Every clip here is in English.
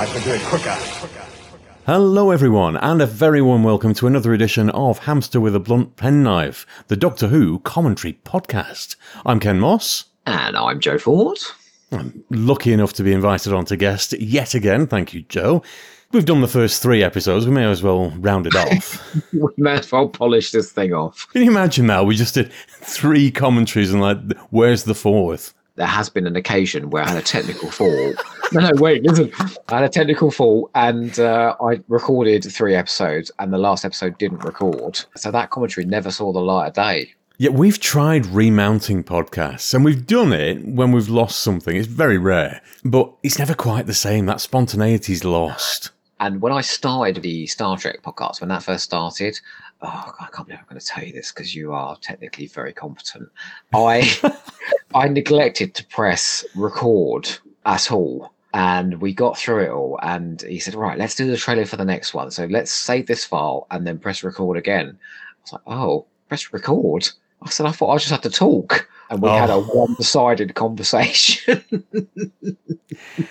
hamster with a blunt penknife would do it quicker. Hello, everyone, and a very warm welcome to another edition of Hamster with a Blunt Penknife, the Doctor Who commentary podcast. I'm Ken Moss. And I'm Joe Ford. I'm lucky enough to be invited on to guest yet again. Thank you, Joe. We've done the first three episodes. We may as well round it off. we may as well polish this thing off. Can you imagine now? We just did three commentaries and, like, where's the fourth? There has been an occasion where I had a technical fault. no, no, wait, listen. I had a technical fault and uh, I recorded three episodes and the last episode didn't record. So that commentary never saw the light of day. Yeah, we've tried remounting podcasts and we've done it when we've lost something. It's very rare, but it's never quite the same. That spontaneity's lost. And when I started the Star Trek podcast, when that first started, oh, I can't believe I'm going to tell you this because you are technically very competent. I I neglected to press record at all. And we got through it all. And he said, Right, let's do the trailer for the next one. So let's save this file and then press record again. I was like, Oh, press record. I said, I thought I just had to talk. And we oh. had a oh. one sided conversation.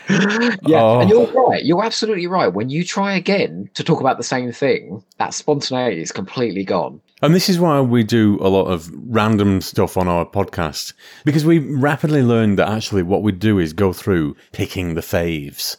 yeah. Oh. And you're right. You're absolutely right. When you try again to talk about the same thing, that spontaneity is completely gone. And this is why we do a lot of random stuff on our podcast because we rapidly learned that actually what we do is go through picking the faves.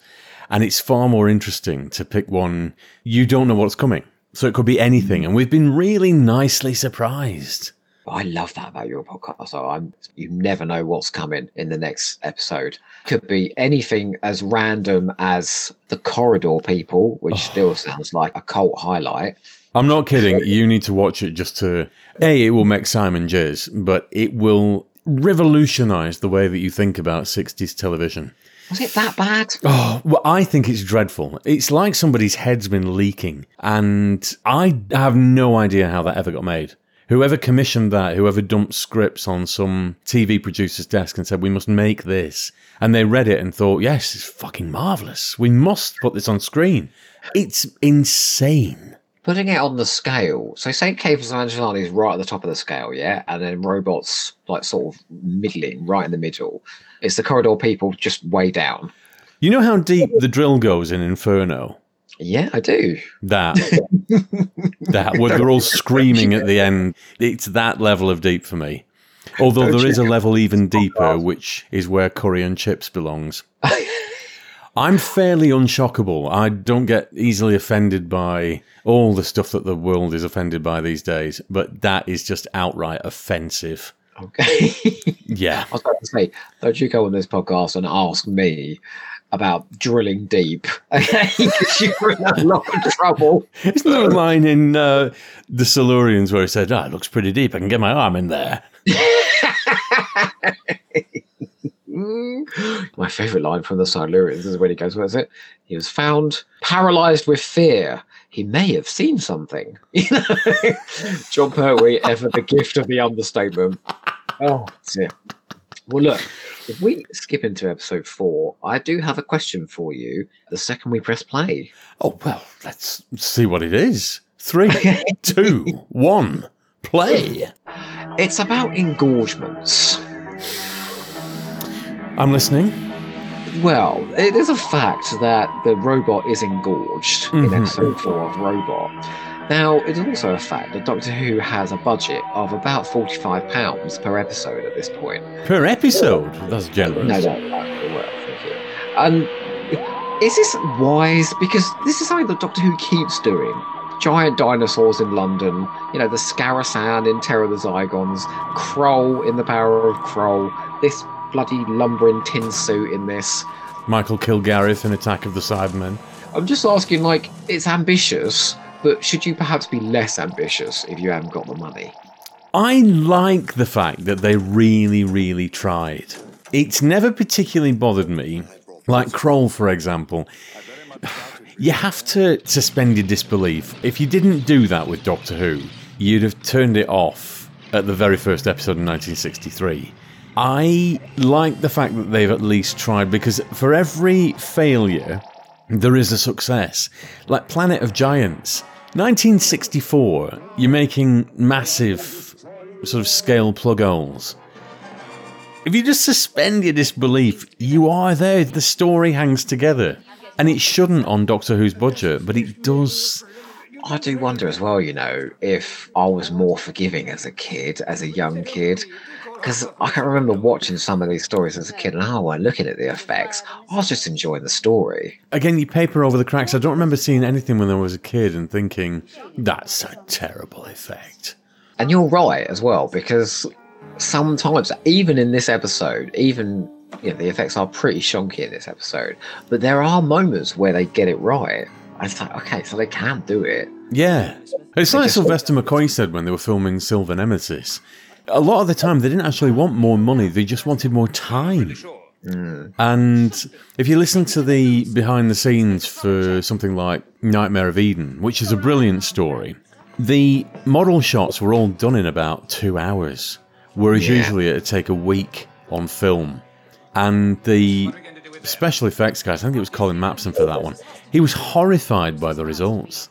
And it's far more interesting to pick one you don't know what's coming. So it could be anything. Mm. And we've been really nicely surprised. I love that about your podcast. So I'm you never know what's coming in the next episode. Could be anything as random as the corridor people, which oh. still sounds like a cult highlight. I'm not kidding. You need to watch it just to A, it will make Simon jizz, but it will revolutionize the way that you think about 60s television. Was it that bad? Oh, well, I think it's dreadful. It's like somebody's head's been leaking, and I have no idea how that ever got made. Whoever commissioned that, whoever dumped scripts on some TV producer's desk and said, we must make this. And they read it and thought, yes, it's fucking marvelous. We must put this on screen. It's insane. Putting it on the scale. So St. Capers of Angelani is right at the top of the scale, yeah? And then robots like sort of middling, right in the middle. It's the corridor people just way down? You know how deep the drill goes in Inferno? Yeah, I do. That that where they're all screaming at the end. It's that level of deep for me. Although there is a level even deeper, which is where curry and chips belongs. I'm fairly unshockable. I don't get easily offended by all the stuff that the world is offended by these days, but that is just outright offensive. Okay. yeah. I was about to say, don't you go on this podcast and ask me about drilling deep. Because you're in a lot of trouble. Isn't there a line in uh, The Silurians where he said, oh, it looks pretty deep. I can get my arm in there. my favourite line from The Silurians is when he goes, what is it? He was found paralysed with fear. He may have seen something. You know, Jon Pertwee, ever the gift of the understatement. Oh, dear. Well, look, if we skip into episode four, I do have a question for you the second we press play. Oh, well, let's see what it is. Three, two, one, play. It's about engorgements. I'm listening. Well, it is a fact that the robot is engorged mm-hmm. in episode four of Robot. Now, it is also a fact that Doctor Who has a budget of about £45 per episode at this point. Per episode? That's generous. No, no, no, well, thank you. Um, is this wise? Because this is something that Doctor Who keeps doing. Giant dinosaurs in London, you know, the Skarasen in Terror of the Zygons, Kroll in The Power of Kroll, this bloody lumbering tin suit in this. Michael Kilgarriff in Attack of the Cybermen. I'm just asking, like, it's ambitious, but should you perhaps be less ambitious if you haven't got the money? I like the fact that they really, really tried. It's never particularly bothered me. Like Kroll, for example. You have to suspend your disbelief. If you didn't do that with Doctor Who, you'd have turned it off at the very first episode in 1963. I like the fact that they've at least tried because for every failure, there is a success. Like Planet of Giants, 1964, you're making massive sort of scale plug holes. if you just suspend your disbelief, you are there. The story hangs together. And it shouldn't on Doctor Who's budget, but it does. I do wonder as well, you know, if I was more forgiving as a kid, as a young kid. Because I can remember watching some of these stories as a kid and I wasn't looking at the effects. I was just enjoying the story. Again, you paper over the cracks. I don't remember seeing anything when I was a kid and thinking, that's a terrible effect. And you're right as well, because sometimes, even in this episode, even you know, the effects are pretty shonky in this episode, but there are moments where they get it right. I was like, okay, so they can do it. Yeah. It's like Sylvester McCoy said when they were filming Silver Nemesis. A lot of the time, they didn't actually want more money, they just wanted more time. Mm. And if you listen to the behind the scenes for something like Nightmare of Eden, which is a brilliant story, the model shots were all done in about two hours, whereas Yeah. usually it'd take a week on film. And the special effects guys, I think it was Colin Mapson for that one, he was horrified by the results.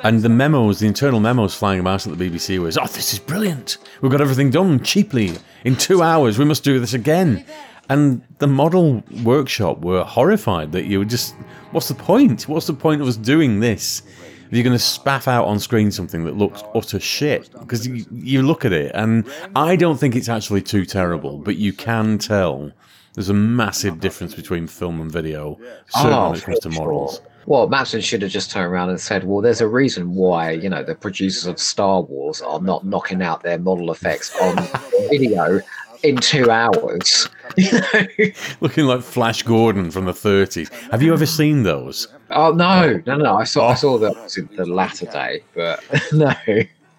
And the memos, the internal memos flying about at the BBC was, oh, this is brilliant. We've got everything done cheaply in two hours. We must do this again. And the model workshop were horrified that you were just, what's the point? What's the point of us doing this? If you're going to spaff out on screen something that looks utter shit, because you, you look at it, and I don't think it's actually too terrible, but you can tell there's a massive difference between film and video, certainly when it comes to Oh, models. sure. Well, Mapson should have just turned around and said, "Well, there's a reason why you know the producers of Star Wars are not knocking out their model effects on video in two hours." You know? looking like Flash Gordon from the 30s. Have you ever seen those? oh no, no, no! I saw, I oh. saw the the latter day, but no.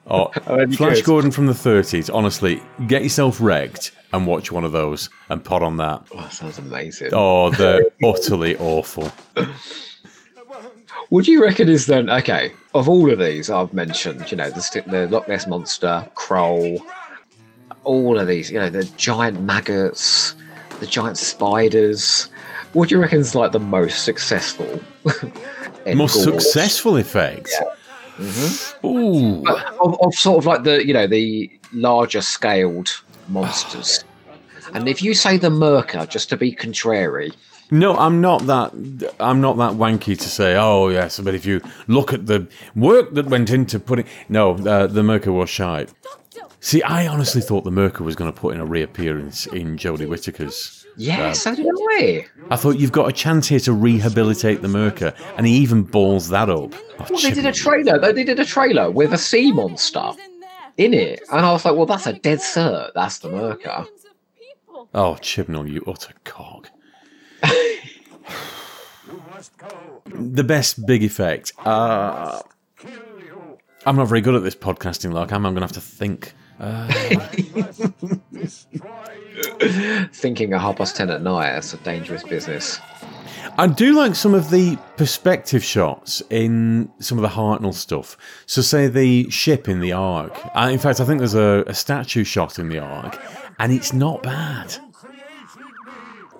Oh, Flash. Gordon from the 30s. Honestly, get yourself wrecked and watch one of those and pot on that. Oh, that sounds amazing. Oh, they're utterly awful. What do you reckon is then okay of all of these I've mentioned? You know, the the Loch Ness monster, Kroll, all of these. You know, the giant maggots, the giant spiders. What do you reckon is like the most successful? Most goal? successful effect. Mm-hmm. Ooh. of, of sort of like the you know the larger scaled monsters. And if you say the Myrka, just to be contrary, No, I'm not that. I'm not that wanky to say. Oh yes, but if you look at the work that went into putting, no, uh, the Myrka was shite. See, I honestly thought the Myrka was going to put in a reappearance in Jodie Whittaker's. yeah, so did I. I thought you've got a chance here to rehabilitate the Myrka, and he even balls that up. Oh, Well, they did a trailer. They did a trailer with a sea monster in it, and I was like, "Well, that's a dead cert. That's the Myrka." Oh, Chibnall, you utter cog. The best big effect. Uh, I'm not very good at this podcasting, like I'm, I'm going to have to think. Thinking at half past ten at night, that's a dangerous business. I do like some of the perspective shots in some of the Hartnell stuff. So, say the ship in the Ark. Uh, in fact, I think there's a, a statue shot in the Ark, and it's not bad.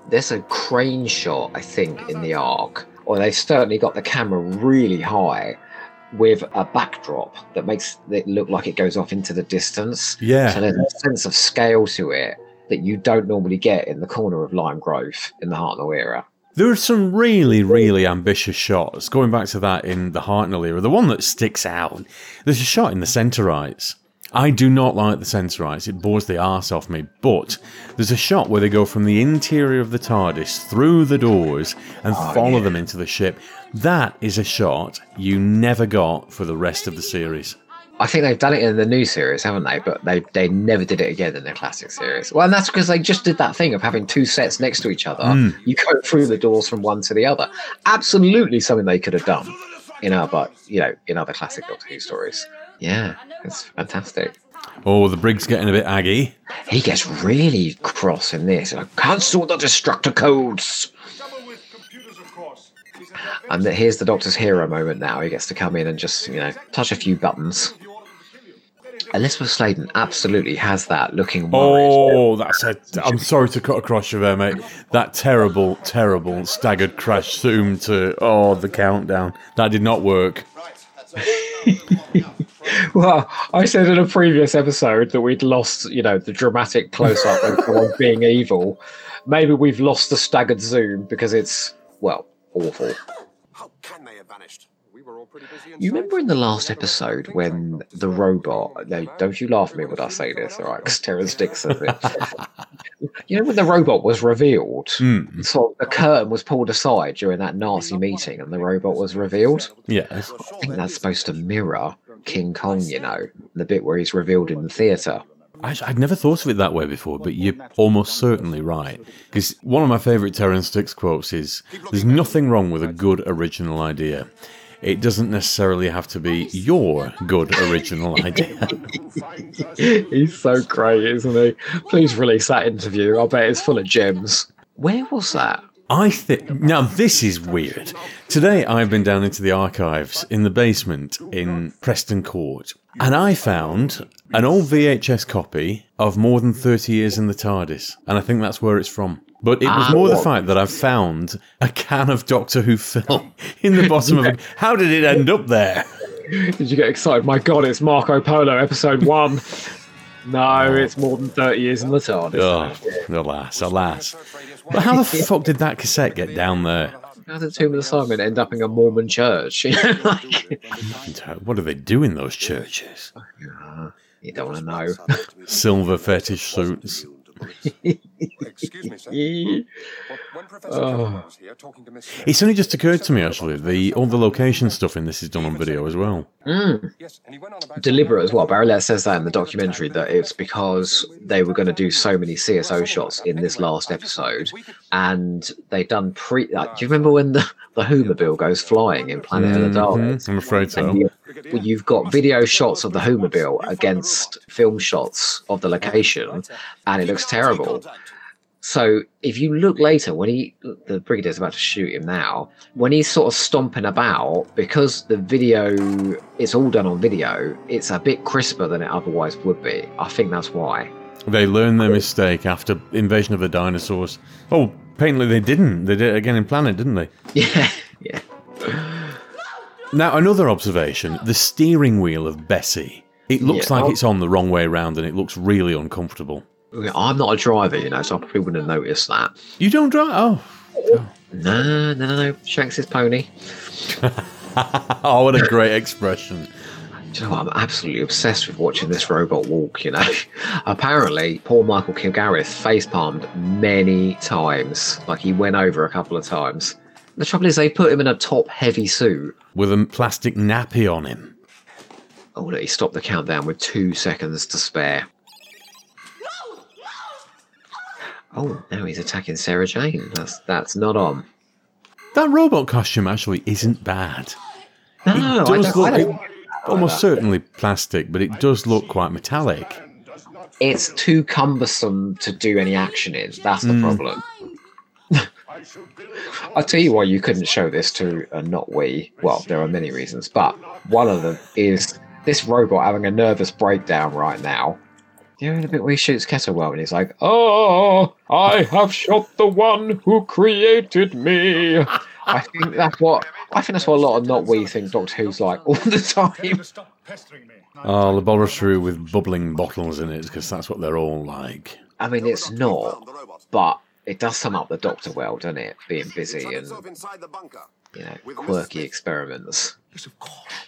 There's a crane shot, I think, in the Ark, or they've certainly got the camera really high with a backdrop that makes it look like it goes off into the distance. Yeah. So there's a sense of scale to it that you don't normally get in the corner of Lime Grove in the Hartnell era. There are some really, really ambitious shots. Going back to that in the Hartnell era, the one that sticks out, there's a shot in the Sensorites. I do not like the Sensorites, it bores the arse off me, but there's a shot where they go from the interior of the TARDIS through the doors and ah, follow them into the ship. That is a shot you never got for the rest of the series. I think they've done it in the new series, haven't they? But they they never did it again in the classic series. Well, and that's because they just did that thing of having two sets next to each other. Hmm. You go through the doors from one to the other. Absolutely something they could have done in other, you know, in other classic Doctor Who stories. Yeah, it's fantastic. Oh, the brig's getting a bit aggy. He gets really cross in this. Like, Cancel the destructor codes. And the, here's the Doctor's hero moment now. He gets to come in and just, you know, touch a few buttons. Elizabeth Sladen absolutely has that looking worried. Oh, that's a. I'm sorry to cut across you there, mate. That terrible, terrible staggered crash zoom to. Oh, the countdown. That did not work. Well, I said in a previous episode that we'd lost, you know, the dramatic close up of someone being evil. Maybe we've lost the staggered zoom because it's, well, awful. How can they have vanished? We were all pretty busy You remember in the last episode when the robot? No, don't you laugh at me when I say this, all right? Because Terrance Dicks says it. you know when the robot was revealed, Hmm. so the curtain was pulled aside during that Nazi meeting, and the robot was revealed. Yes. I think that's supposed to mirror King Kong, you know, the bit where he's revealed in the theatre. I, I'd never thought of it that way before, but you're almost certainly right. Because one of my favourite Terrance Dicks quotes is There's nothing wrong with a good original idea. It doesn't necessarily have to be your good original idea. He's so great, isn't he? Please release that interview. I bet it's full of gems. Where was that? I think. Now, this is weird. Today, I've been down into the archives in the basement in Preston Court, and I found an old VHS copy of More Than 30 Years in the TARDIS, and I think that's where it's from. But it was Ah, more the fact that I've found a can of Doctor Who film in the bottom of it. How did it end up there? Did you get excited? My God, it's Marco Polo, episode one. No, it's more than 30 years in the TARDIS. Oh, alas, alas. But how the fuck did that cassette get down there? How did Tomb of the Simon end up in a Mormon church? Like, What do they do in those churches? uh, you don't want to know. Silver fetish suits. Excuse me, sir. But when Professor Oh. Was here talking to Miss It's only just occurred to me actually. The all the location stuff in this is done on video as well. yes, and he went on about Hmm. Deliberate as well. Barrett says that in the documentary that it's because they were going to do so many CSO shots in this last episode, and they've done pre. Like, do you remember when the the bill goes flying in Planet of the Daleks? Mhm, I'm afraid so. And you, well, you've got video shots of the Whomobile against film shots of the location, and it looks terrible. So if you look later, when he the brigadier's about to shoot him now, when he's sort of stomping about, because the video it's all done on video, it's a bit crisper than it otherwise would be. I think that's why. They learned their mistake after Invasion of the Dinosaurs. Oh, painfully they didn't. They did it again in Planet, didn't they? Yeah, yeah. Now another observation: the steering wheel of Bessie. It looks Yeah. like oh. it's on the wrong way round, and it looks really uncomfortable. I'm not a driver, you know, so I probably wouldn't have noticed that. You don't drive? Oh, No, no, no, no. Shanks' pony. oh, what a great expression! Do you know what? I'm absolutely obsessed with watching this robot walk, you know. Apparently, poor Michael Kilgarriff facepalmed many times. Like he went over a couple of times. The trouble is they put him in a top heavy suit. With a plastic nappy on him. Oh look, he stopped the countdown with two seconds to spare. Oh, now he's attacking Sarah Jane. That's that's not on. That robot costume actually isn't bad. No, It I don't, look I don't- it- almost certainly plastic, but it does look quite metallic. it's too cumbersome to do any action in. That's the hmm. problem. I'll tell you why you couldn't show this to a not we. Well, there are many reasons, but one of them is this robot having a nervous breakdown right now. You know, the bit where he shoots Kettlewell and he's like, "Oh, I have shot the one who created me." I think that's what I think that's what a lot of not we think Doctor Who's like all the time. Stop pestering me. Oh, laboratory with bubbling bottles in it, because that's what they're all like. I mean, it's not, but it does sum up the Doctor well, doesn't it? Being busy and inside the bunker. You know quirky experiments.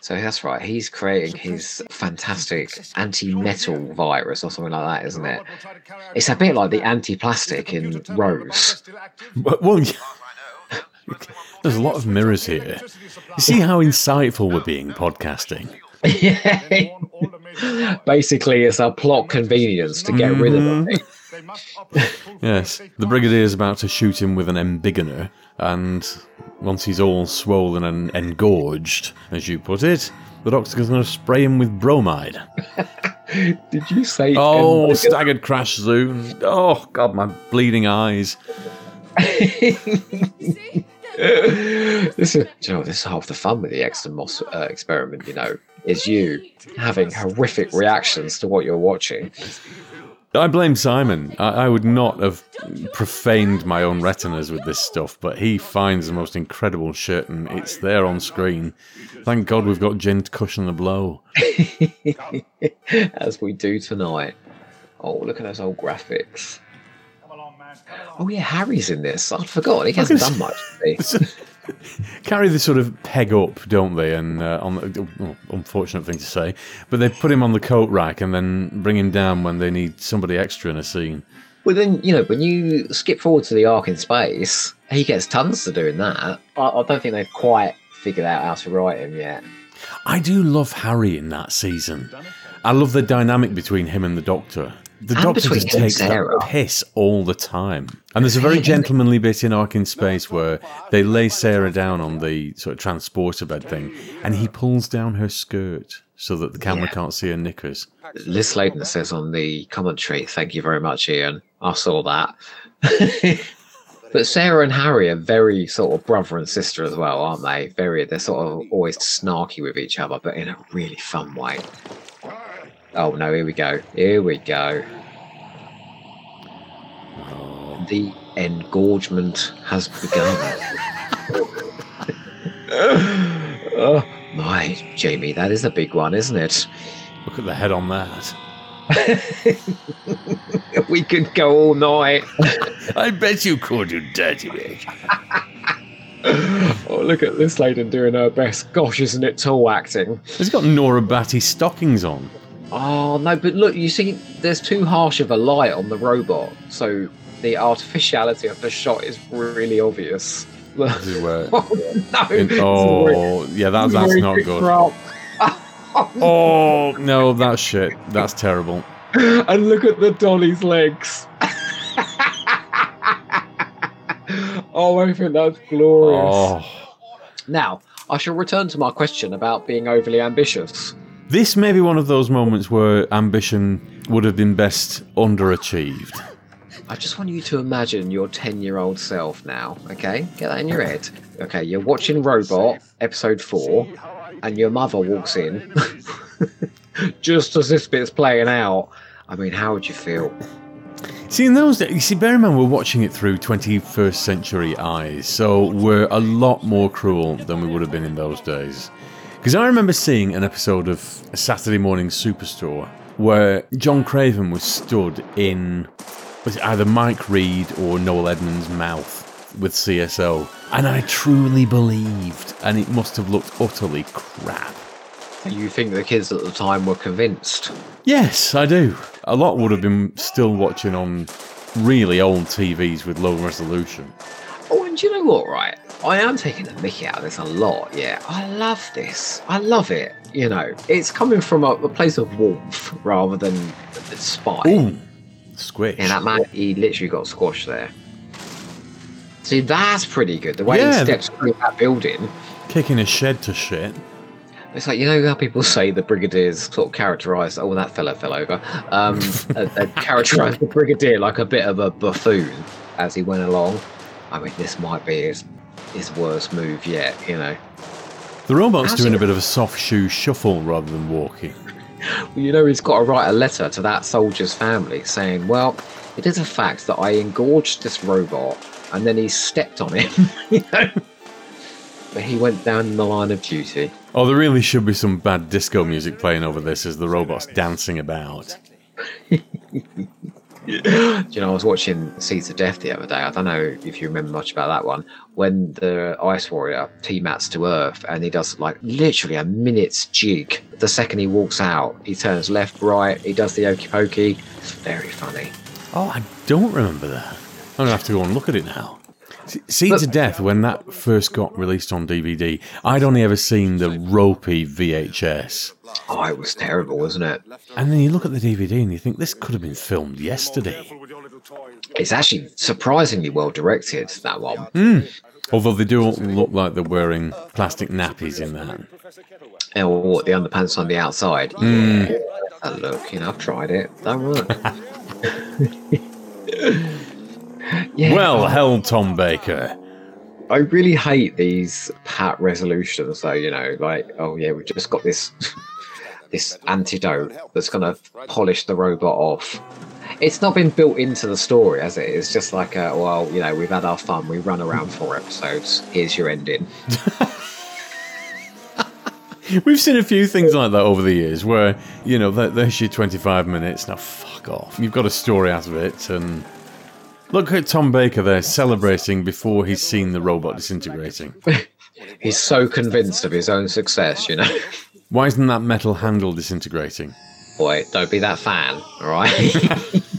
So that's right. He's creating his fantastic anti-metal virus or something like that, isn't it? It's a bit like the anti-plastic in Rose. But, well, there's a lot of mirrors here. You see how insightful we're being podcasting? Basically, it's a plot convenience to get rid of mm-hmm. them. Yes, the Brigadier's about to shoot him with an embiggener, and once he's all swollen and engorged, as you put it, the doctor's going to spray him with bromide. Did you say? Oh, embiggen- staggered crash soon. Oh, God, my bleeding eyes. this is, you know, this is half the fun with the Exton Moss uh, experiment. You know, is you having horrific reactions to what you're watching. I blame Simon. I, I would not have profaned my own retinas with this stuff, but he finds the most incredible shit and it's there on screen. Thank God we've got Jen to cushion the blow. As we do tonight. Oh, look at those old graphics. Oh yeah, Harry's in this. I forgot. He hasn't done much. Carry this sort of peg up, don't they? And uh, on the, oh, unfortunate thing to say, but they put him on the coat rack and then bring him down when they need somebody extra in a scene. Well, then you know when you skip forward to the Ark in Space, he gets tons to do in that. I, I don't think they've quite figured out how to write him yet. I do love Harry in that season. I love the dynamic between him and the Doctor. The And Doctor just takes Sarah. piss all the time. And there's a very gentlemanly bit in Ark in Space where they lay Sarah down on the sort of transporter bed thing, and he pulls down her skirt so that the camera Yeah. can't see her knickers. Liz Sladen says on the commentary, "Thank you very much, Ian. I saw that." but Sarah and Harry are very sort of brother and sister as well, aren't they? Very, they're sort of always snarky with each other, but in a really fun way. Oh no! Here we go. Here we go. The engorgement has begun. oh my, Jamie, that is a big one, isn't it? Look at the head on that. we could go all night. I bet you could, you dirty bitch. Oh, look at this lady doing her best. Gosh, isn't it tall acting? He's got Nora Batty stockings on. Oh, no, but look, you see, there's too harsh of a light on the robot, so the artificiality of the shot is really obvious. This is where- oh, no. in- oh, yeah, that, that's not good. Oh, no, that's shit. That's terrible. and look at the dolly's legs. oh, I think that's glorious. Oh. Now, I shall return to my question about being overly ambitious. This may be one of those moments where ambition would have been best underachieved. I just want you to imagine your 10 year old self now, okay? Get that in your head. Okay, you're watching Robot, episode 4, and your mother walks in just as this bit's playing out. I mean, how would you feel? See, in those days, you see, bear in mind we're watching it through 21st century eyes, so we're a lot more cruel than we would have been in those days. Because I remember seeing an episode of Saturday Morning Superstore where John Craven was stood in was it either Mike Read or Noel Edmonds' mouth with CSO, and I truly believed, and it must have looked utterly crap. You think the kids at the time were convinced? Yes, I do. A lot would have been still watching on really old TVs with low resolution. Oh, and do you know what, right? I am taking the mickey out of this a lot, yeah. I love this. I love it. You know, it's coming from a, a place of warmth rather than the spite. Ooh, squish. Yeah, that man, he literally got squashed there. See, that's pretty good. The way Yeah, he steps through that building. Kicking a shed to shit. It's like, you know how people say the Brigadier's sort of characterised, oh, that fella fell over. Um, uh, they characterised the Brigadier like a bit of a buffoon as he went along. I mean, this might be his, his worst move yet, you know. The robot's doing a bit of a soft shoe shuffle rather than walking. You know, he's got to write a letter to that soldier's family saying, well, it is a fact that I engorged this robot and then he stepped on him, you know. But he went down the line of duty. Oh, there really should be some bad disco music playing over this as the robot's dancing about. You know, I was watching Seeds of Death the other day. I don't know if you remember much about that one. When the Ice Warrior T mats to Earth and he does like literally a minute's jig. The second he walks out, he turns left, right, he does the okey pokey. It's very funny. Oh, I don't remember that. I'm gonna have to go and look at it now. Se- Seeds of Death, when that first got released on DVD, I'd only ever seen the ropey VHS. Oh, it was terrible, wasn't it? And then you look at the DVD and you think this could have been filmed yesterday. It's actually surprisingly well directed, that one. Hmm. Although they do look like they're wearing plastic nappies in that. Or what, the underpants on the outside. Hmm. Yeah. A look, you know, I've tried it. Don't work. yeah. Well, hell, Tom Baker. I really hate these pat resolutions though, you know, like, oh yeah, we've just got this this antidote that's gonna polish the robot off. it's not been built into the story, has it? It's just like, a, well, you know, we've had our fun. We run around four episodes. Here's your ending. We've seen a few things like that over the years where, you know, there- there's your 25 minutes. Now, fuck off. You've got a story out of it. And look at Tom Baker there celebrating before he's seen the robot disintegrating. He's so convinced of his own success, you know. Why isn't that metal handle disintegrating? Boy, don't be that fan, all right?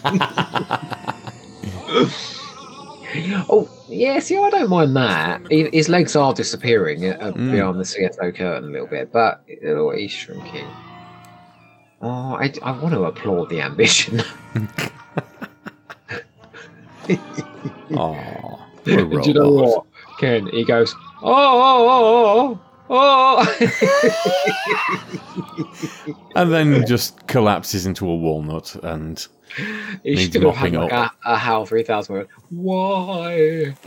oh, yeah, see, I don't mind that. His legs are disappearing uh, beyond the CSO curtain a little bit, but oh, he's shrinking. Oh, I, I want to applaud the ambition. Oh, Do you know what, Ken? He goes, oh, oh, oh, oh, oh. oh. And then just collapses into a walnut and he Needs should have had like a, a HAL 3000 where, why?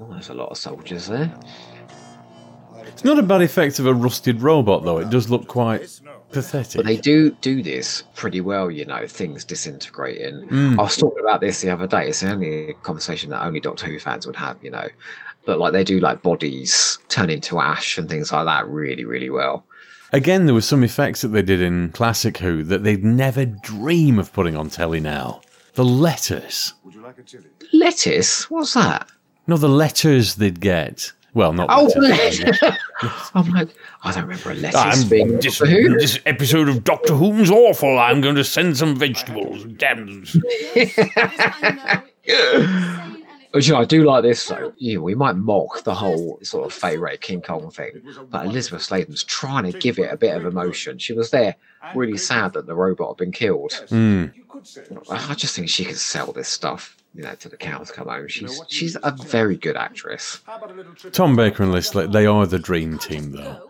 oh, there's a lot of soldiers there. It's not a bad effect of a rusted robot, though. It does look quite pathetic. But they do do this pretty well, you know, things disintegrating. Mm. I was talking about this the other day. It's the only a conversation that only Doctor Who fans would have, you know. But like they do like bodies turn into ash and things like that really, really well. Again, there were some effects that they did in Classic Who that they'd never dream of putting on telly now. The letters. Would you like a chili? Lettuce? What's that? No, the letters they'd get. Well, not Oh, letters. I'm like, I don't remember a lettuce being in this, Doctor Who. this episode of Doctor Who's awful. I'm going to send some vegetables. Damn. Which I do like this though. Yeah, we might mock the whole sort of Fay Wray King Kong thing, but Elizabeth Sladen's trying to give it a bit of emotion. She was there, really sad that the robot had been killed. Mm. I just think she can sell this stuff, you know, to the cows come home. She's she's a very good actress. How about a little trip? Tom Baker and Liz, they are the dream team, though.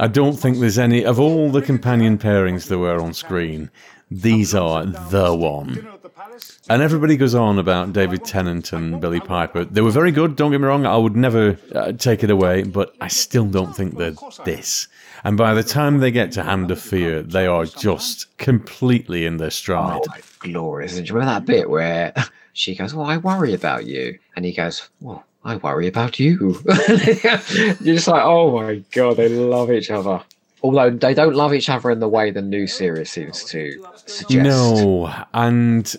I don't think there's any of all the companion pairings there were on screen. These are the one. Dinner at the palace? And everybody goes on about David Tennant and Billie Piper. They were very good, don't get me wrong. I would never uh, take it away, but I still don't think they're this. And by the time they get to Hand of Fear, they are just completely in their stride. Oh, glorious! And do you remember that bit where she goes, "Well, I worry about you," and he goes, "Well, I worry about you." You're just like, "Oh my god, they love each other." Although they don't love each other in the way the new series seems to suggest. No, and?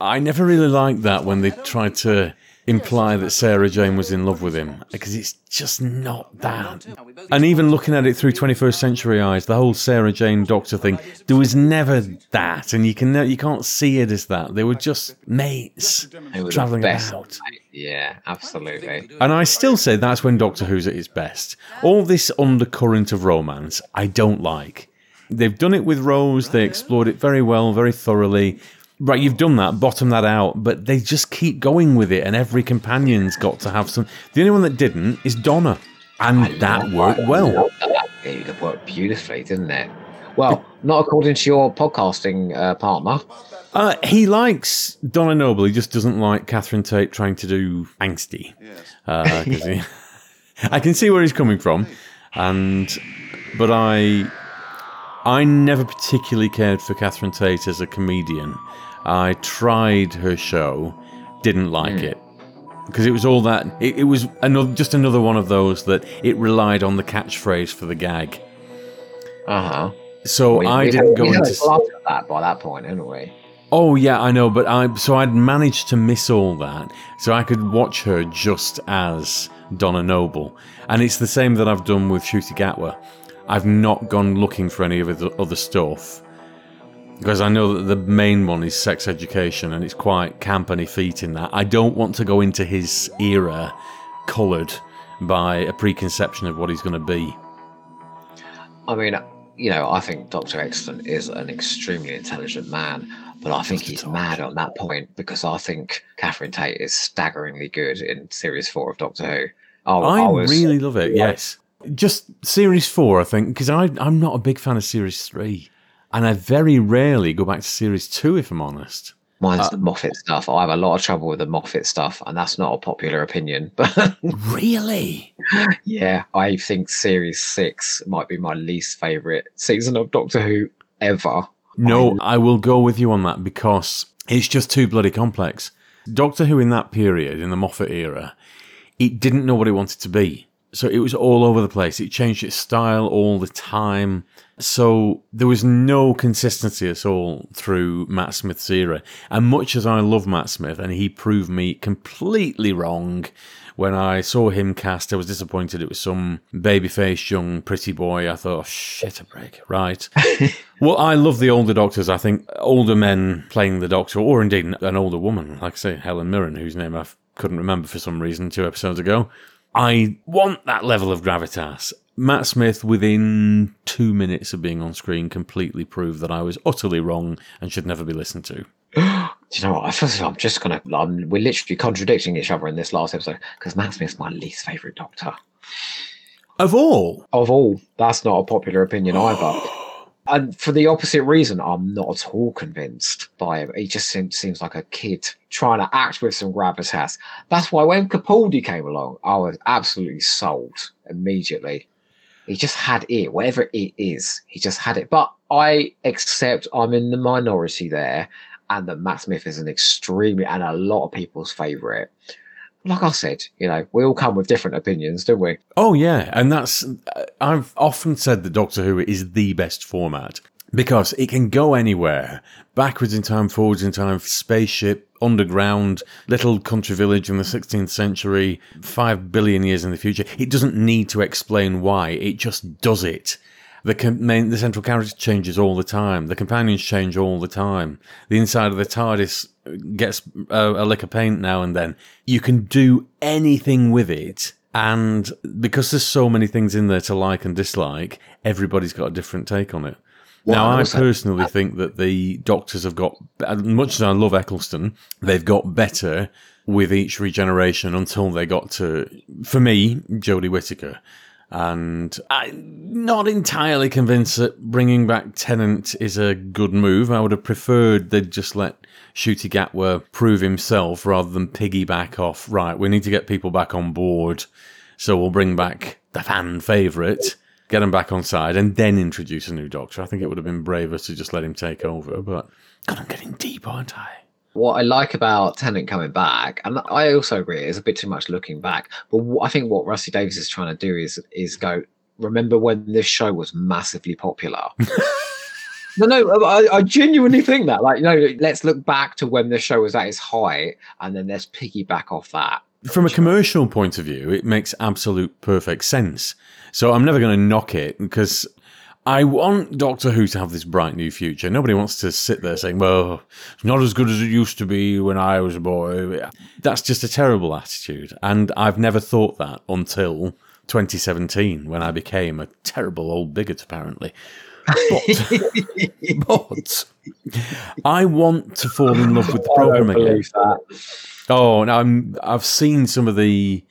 I never really liked that when they tried to imply that Sarah Jane was in love with him because it's just not that. And even looking at it through 21st century eyes, the whole Sarah Jane Doctor thing, there was never that, and you can ne- you can't see it as that. They were just mates They were traveling best, about. Yeah, absolutely. And I still say that's when Doctor Who's at its best. All this undercurrent of romance, I don't like. They've done it with Rose, they explored it very well, very thoroughly. Right, you've done that, bottom that out, but they just keep going with it, and every companion's got to have some. The only one that didn't is Donna, and that worked well. It worked beautifully, didn't it? Well, not according to your podcasting uh, partner. Uh, he likes Donna Noble, he just doesn't like Catherine Tate trying to do angsty. Uh, 'cause he- I can see where he's coming from, and but I I never particularly cared for Catherine Tate as a comedian. I tried her show, didn't like it because it was all that. It, it was another just another one of those that it relied on the catchphrase for the gag. Uh huh. So I didn't go into. that by that point, hadn't we? Oh yeah, I know, but I so I'd managed to miss all that, so I could watch her just as Donna Noble, and it's the same that I've done with Ncuti Gatwa. I've not gone looking for any of the other stuff because I know that the main one is sex education, and it's quite camp and effete in that. I don't want to go into his era coloured by a preconception of what he's going to be. I mean, you know, I think Doctor Excellent is an extremely intelligent man, but I think he's mad on that point because I think Catherine Tate is staggeringly good in series four of Doctor Who. Oh, I, I was really love it. Yes, just series four, I think, because I'm not a big fan of series three, and I very rarely go back to series two, if I'm honest. mine's uh, the Moffat stuff. I have a lot of trouble with the Moffat stuff, and that's not a popular opinion. But Really? yeah, I think series six might be my least favorite season of Doctor Who ever. No, I will go with you on that because it's just too bloody complex. Doctor Who in that period, in the Moffat era, it didn't know what it wanted to be. So it was all over the place. It changed its style all the time. So there was no consistency at all through Matt Smith's era. And much as I love Matt Smith, and he proved me completely wrong when I saw him cast, I was disappointed it was some baby-faced young pretty boy. I thought, oh, shit a break, right? well, I love the older doctors. I think older men playing the doctor, or indeed an older woman, like say Helen Mirren, whose name I couldn't remember for some reason two episodes ago. I want that level of gravitas. Matt Smith, within two minutes of being on screen, completely proved that I was utterly wrong and should never be listened to. Do you know what? I feel like I'm just gonna. I'm, we're literally contradicting each other in this last episode because Matt Smith's my least favorite Doctor Of all, of all. That's not a popular opinion either. And for the opposite reason, I'm not at all convinced by him. He just seems, seems like a kid trying to act with some gravitas. That's why when Capaldi came along, I was absolutely sold immediately. He just had it, whatever it is, he just had it. But I accept I'm in the minority there, and that Matt Smith is an extremely and a lot of people's favourite. Like I said, you know, we all come with different opinions, don't we? Oh yeah, and that's uh, I've often said that Doctor Who is the best format because it can go anywhere, backwards in time, forwards in time, spaceship, underground, little country village in the 16th century, 5 billion years in the future. It doesn't need to explain why, it just does it. The main, the central character changes all the time. The companions change all the time. The inside of the TARDIS uh, gets a, a lick of paint now and then. You can do anything with it. And because there's so many things in there to like and dislike, everybody's got a different take on it. Well, now, I personally think that the doctors have got, uh, much as I love Eccleston, they've got better with each regeneration until they got to, for me, Jodie Whittaker. And I'm not entirely convinced that bringing back Tennant is a good move. I would have preferred they'd just let Ncuti Gatwa prove himself rather than piggyback off, right, we need to get people back on board. So we'll bring back the fan favourite, get him back on side, and then introduce a new doctor. I think it would have been braver to just let him take over, but God, I'm getting deep, aren't I? What I like about Tennant coming back, and I also agree, it's a bit too much looking back. But what, I think what Rusty Davies is trying to do is is go. Remember when this show was massively popular? no, no, I, I genuinely think that. Like, you know, let's look back to when the show was at its height, and then let's piggyback off that. From a commercial point of view, it makes absolute perfect sense. So I'm never going to knock it because I want Doctor Who to have this bright new future. Nobody wants to sit there saying, well, it's not as good as it used to be when I was a boy. That's just a terrible attitude. And I've never thought that until 2017 when I became a terrible old bigot, apparently. But, but I want to fall in love with the program again. that. Oh, and I'm I've seen some of the.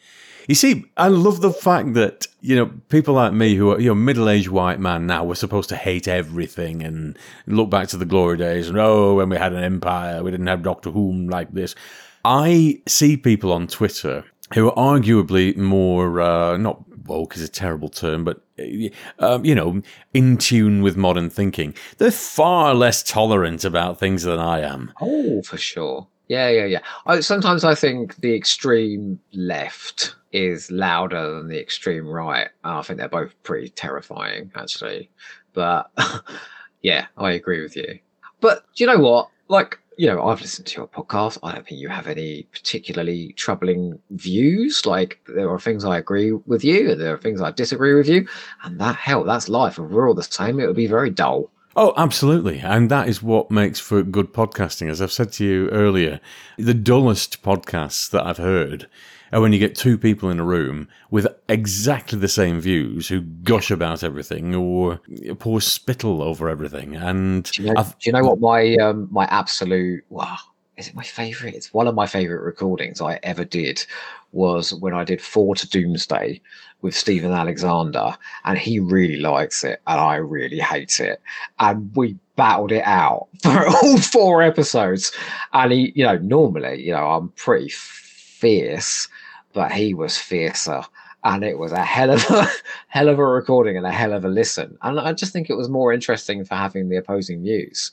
You see, I love the fact that you know people like me who are you know middle-aged white man now we're supposed to hate everything and look back to the glory days and oh when we had an empire we didn't have Doctor Who like this. I see people on Twitter who are arguably more uh, not woke is a terrible term, but um, you know, in tune with modern thinking. They're far less tolerant about things than I am. Oh, for sure. Yeah, yeah, yeah. I, sometimes I think the extreme left is louder than the extreme right. I think they're both pretty terrifying, actually. But yeah, I agree with you. But do you know what? Like, you know, I've listened to your podcast. I don't think you have any particularly troubling views. Like, there are things I agree with you, and there are things I disagree with you. And that, hell, that's life. If we're all the same, it would be very dull. Oh, absolutely. And that is what makes for good podcasting. As I've said to you earlier, the dullest podcasts that I've heard are when you get two people in a room with exactly the same views who gush about everything or pour spittle over everything. And Do you know, do you know what my um my absolute wow is it my favorite? It's one of my favorite recordings I ever did was when I did Four to Doomsday with Stephen Alexander, and he really likes it, and I really hate it, and we battled it out for all four episodes. And he, you know, normally, you know, I'm pretty fierce, but he was fiercer. and it was a hell of a hell of a recording and a hell of a listen. And I just think it was more interesting for having the opposing views.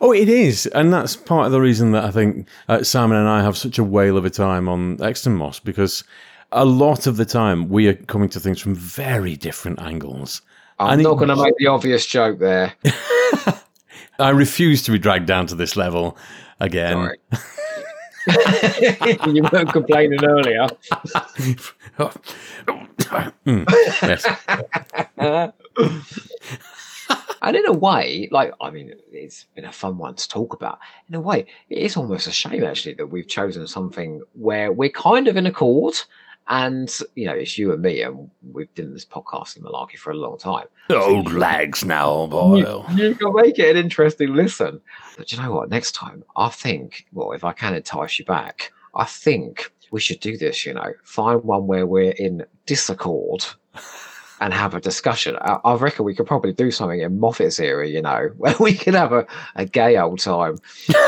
Oh, it is, and that's part of the reason that I think uh, Simon and I have such a whale of a time on Exton Moss because a lot of the time we are coming to things from very different angles. I'm And not going to make the obvious joke there. I refuse to be dragged down to this level again. Sorry. you weren't complaining earlier. Mm, yes. And in a way, like, I mean, it's been a fun one to talk about. In a way, it is almost a shame, actually, that we've chosen something where we're kind of in accord. And, you know, it's you and me, and we've done this podcast podcasting malarkey for a long time. Old lags now, boy. You can make it an interesting listen. But you know what? Next time, I think, well, if I can entice you back, I think we should do this, you know, find one where we're in disaccord and have a discussion. I, I reckon we could probably do something in Moffat's era, you know, where we can have a, a gay old time.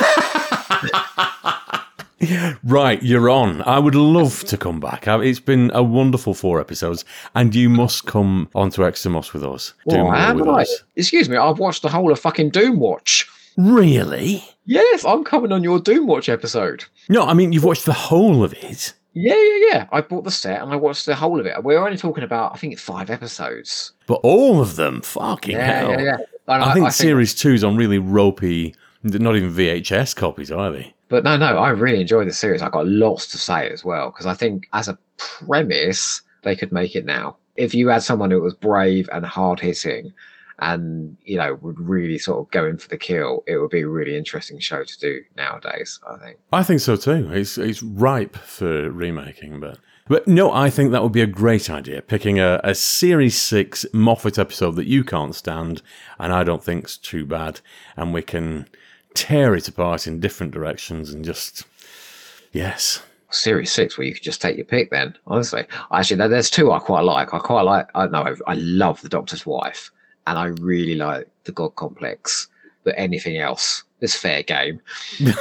Right, you're on. I would love to come back. It's been a wonderful four episodes, and you must come onto Extremos with us. Well, am with I? us. Excuse me, I've watched the whole of fucking Doom Watch. Really? Yes, I'm coming on your Doom Watch episode. No, I mean you've watched the whole of it. Yeah, yeah, yeah. I bought the set and I watched the whole of it. We're only talking about, I think it's five episodes. But all of them, fucking Yeah, hell. yeah, yeah. And I, think series two's on really ropey, not even VHS copies, are they? But no, no, I really enjoyed the series. I got lots to say as well because I think as a premise, they could make it now. If you had someone who was brave and hard hitting and, you know, would really sort of go in for the kill, it would be a really interesting show to do nowadays, I think. I think so too. It's it's ripe for remaking, but but no, I think that would be a great idea. Picking a, a series six Moffat episode that you can't stand, and I don't think's too bad, and we can tear it apart in different directions and just yes. Series six, where you could just take your pick. Then, honestly, actually, there's two I quite like. I quite like. I know I, I love the Doctor's Wife, and I really like the God Complex. But anything else is fair game.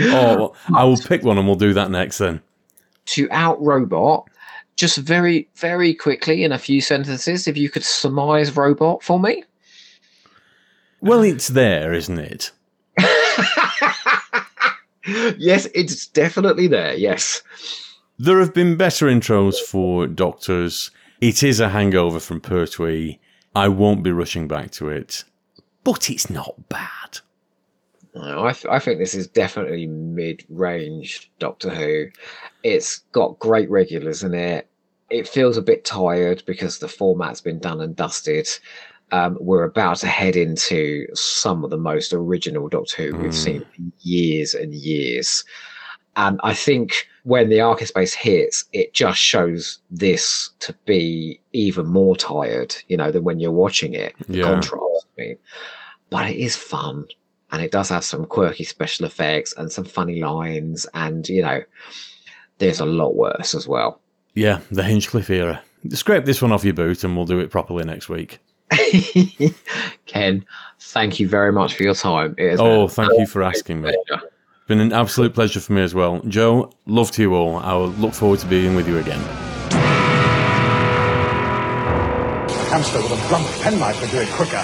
Oh, well, I will pick one and we'll do that next then. to out robot just very very quickly in a few sentences if you could surmise robot for me Well, it's there, isn't it? yes it's definitely there yes There have been better intros for Doctors. It is a hangover from Pertwee. I won't be rushing back to it, but it's not bad. No, I, th- I think this is definitely mid-range Doctor Who. It's got great regulars in it. It feels a bit tired because the format's been done and dusted. Um, we're about to head into some of the most original Doctor Who we've Mm. seen in years and years. And I think when the Ark in Space hits, it just shows this to be even more tired, you know, than when you're watching it. Yeah. contrast, I mean. But it is fun and it does have some quirky special effects and some funny lines and you know there's a lot worse as well Yeah, the Hinchcliffe era. Scrape this one off your boot and we'll do it properly next week. ken thank you very much for your time it Oh, thank you for asking me. pleasure. Been an absolute pleasure for me as well. Joe, love to you all. I will look forward to being with you again. hamster with a blunt penknife would do it quicker.